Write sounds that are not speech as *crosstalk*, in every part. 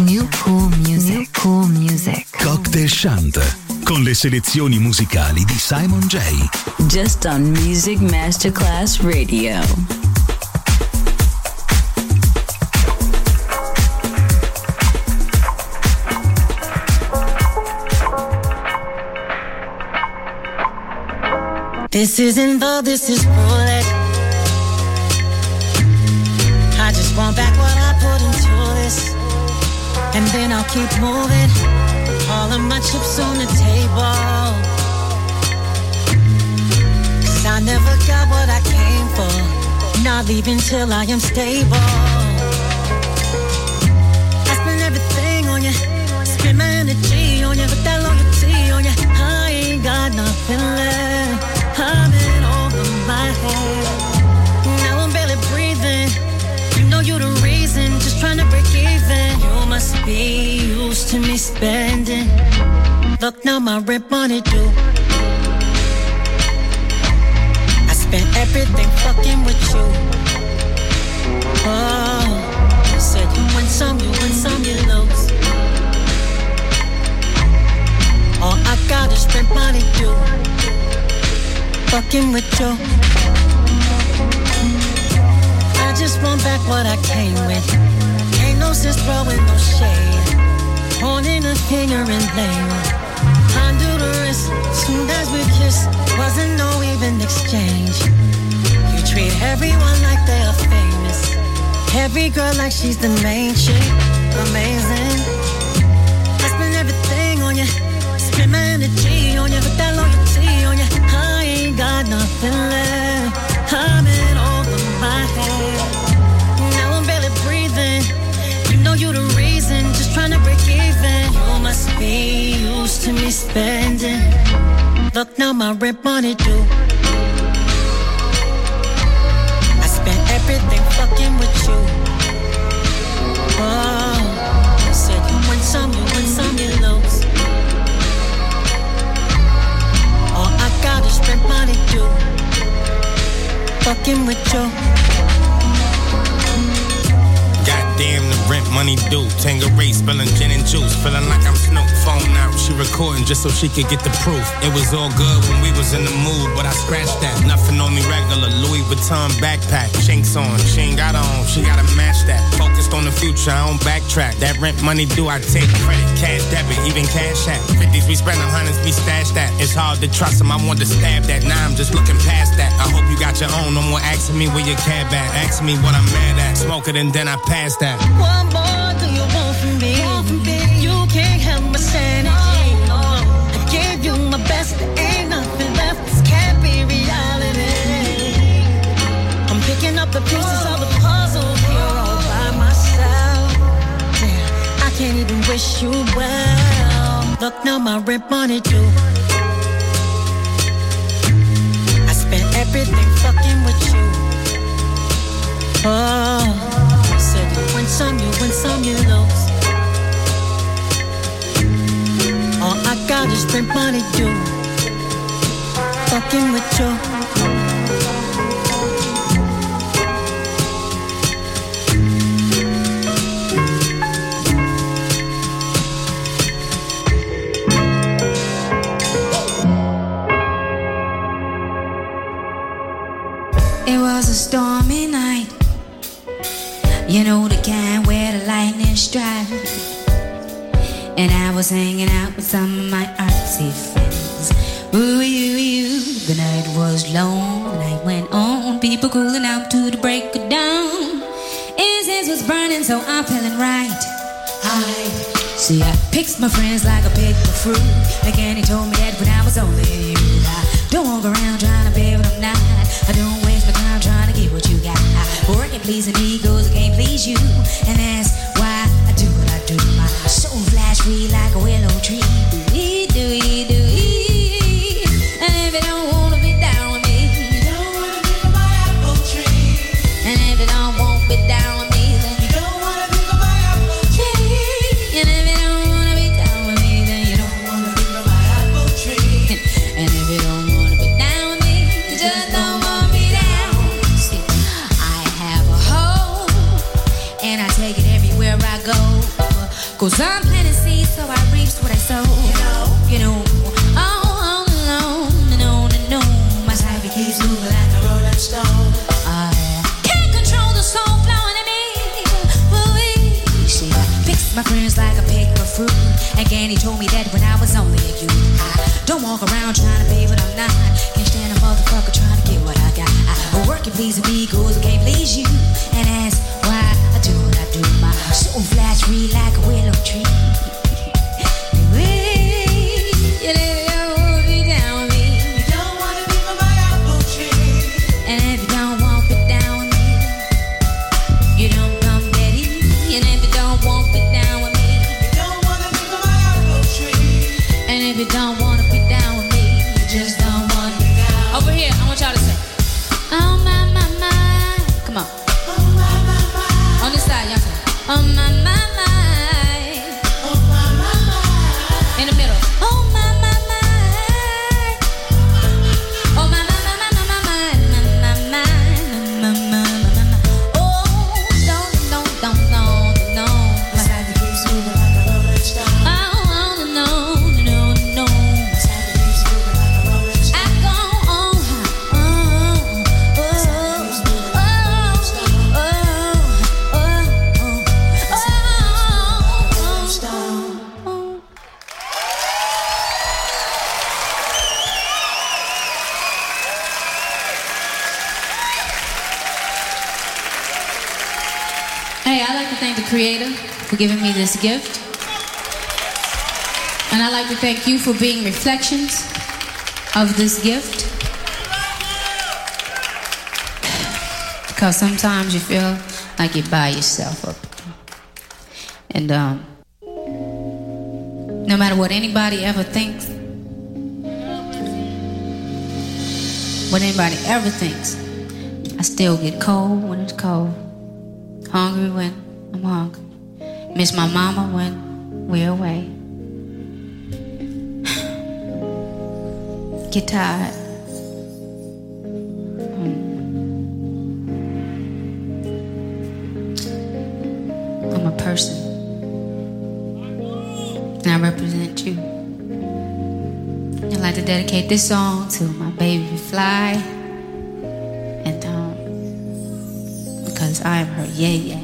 New Cool Music. New Cool Music. Cocktail Shant con le selezioni musicali di Simon J. Just on Music Masterclass Radio. This isn't love, this is bullet. Then I'll keep moving. All of my chips on the table. Cause I never got what I came for. Not leaving till I am stable. I spend everything on you. Spend my energy on you. Put that loyalty on you. I ain't got nothing left. I'm in over my head. You the reason. Just trying to break even. You must be used to me spending. Look now, my rent money due. I spent everything fucking with you. Oh, you said you win some, you win some, you lose. All I got is rent money due. Fucking with you. Just want back what I came with. Ain't no sense throwing no shade. Pointing a finger and blame. Honduras, soon as we kiss, wasn't no even exchange. You treat everyone like they're famous. Every girl like she's the main chick. Amazing. I spend everything on you. Spend my energy on you. Put that loyalty on you. I ain't got nothing left. I'm know you're the reason. Just trying to break even. You must be used to me spending. Look now, my rent money due. I spent everything fucking with you. Oh, said you win some, you win some, you lose. All I got is rent money due. Fucking with you. Money due. Tanqueray spilling gin and juice. Feeling like I'm Snoop. Phone out, she recording just so she could get the proof. It was all good when we was in the mood, but I scratched that. Nothing on me regular. Louis Vuitton backpack. Chinks on. She ain't got on. She gotta match that. Focused on the future, I don't backtrack. That rent money due, I take credit. Cash debit, even cash app. 50s, we spend hundreds, we stash that. It's hard to trust him. I want to stab that. Now I'm just looking past that. I hope you got your own. No more asking me where your cab at. Asking me what I'm mad at. Smoke it and then I pass that. What more do you want from me? You can't have my sanity. I gave you my best, ain't nothing left. This can't be reality. I'm picking up the pieces of the puzzle here all by myself. Damn, I can't even wish you well. Look now, my rent money due. I spent everything fucking with you. Oh, win some, you win some, you lose. All I got is rent money due. Fucking with you. It was a stormy night. You know the kind where the lightning strikes. And I was hanging out with some of my artsy friends. Ooh. The night was long, the night went on. People cooling out to the break of dawn. Incense was burning, so I'm feeling right. I see, I picked my friends like I picked the fruit. Like Annie told me that when I was only you. I don't walk around trying to be what I'm not. I don't waste my time trying to get what you got. For it can please amigos, it can't please you. And that's why I do what I do. My soul flash free like a willow tree. please be good. for giving me this gift. And I'd like to thank you for being reflections of this gift. Because sometimes you feel like you buy yourself up. And um, no matter what anybody ever thinks, what anybody ever thinks, I still get cold when it's cold, hungry when I'm hungry miss my mama when we're away. *sighs* Get tired. Hmm. I'm a person, and I represent you. I'd like to dedicate this song to my baby fly, and um, because I am her yeah yeah.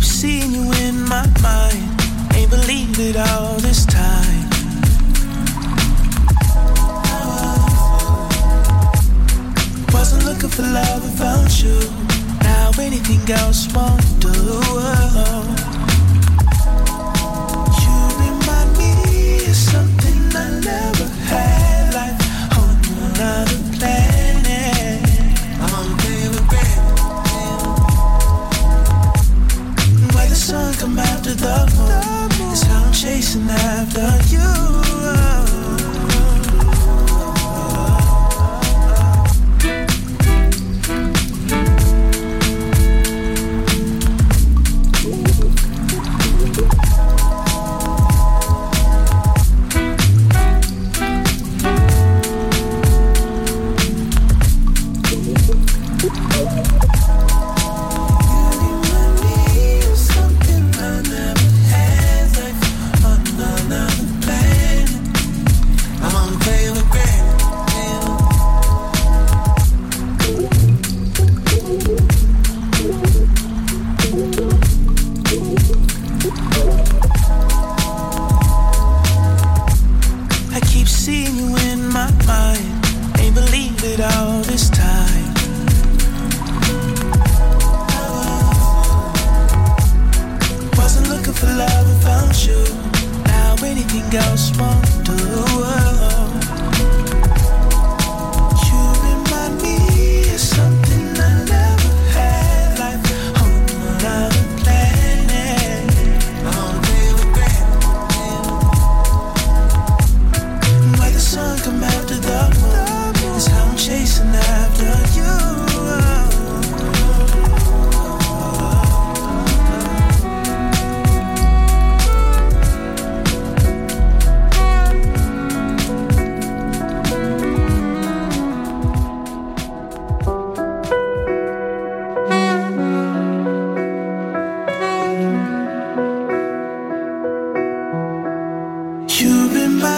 keep seeing you in my mind. Ain't believed it all this time. Wasn't looking for love, found you. Now anything else won't do.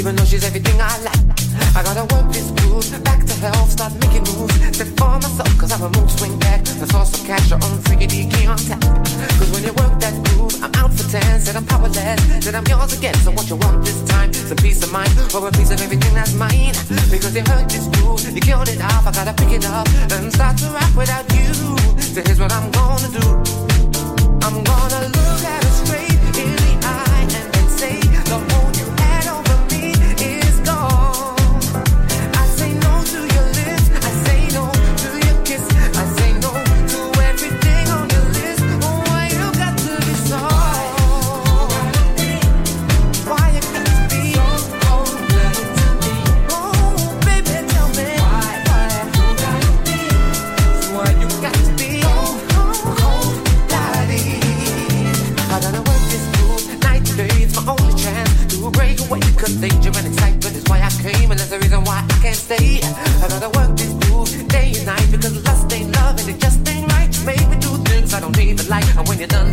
even though she's everything I like. I gotta work this groove back to health, start making moves. Step for myself, cause I'm a move swing back. That's also cash your own freaky key on tap. Cause when you work that groove, I'm out for 10, said I'm powerless, said I'm yours again. So what you want this time? Some peace of mind, or a piece of everything that's mine. Because you heard this groove, you killed it off. I gotta pick it up and start to rap without you. So here's what I'm gonna do. I'm gonna look at her straight danger and excitement is why I came, and that's the reason why I can't stay. I gotta work this day and night because lust ain't love and it just ain't right. Make me do things I don't even like, and when you're done,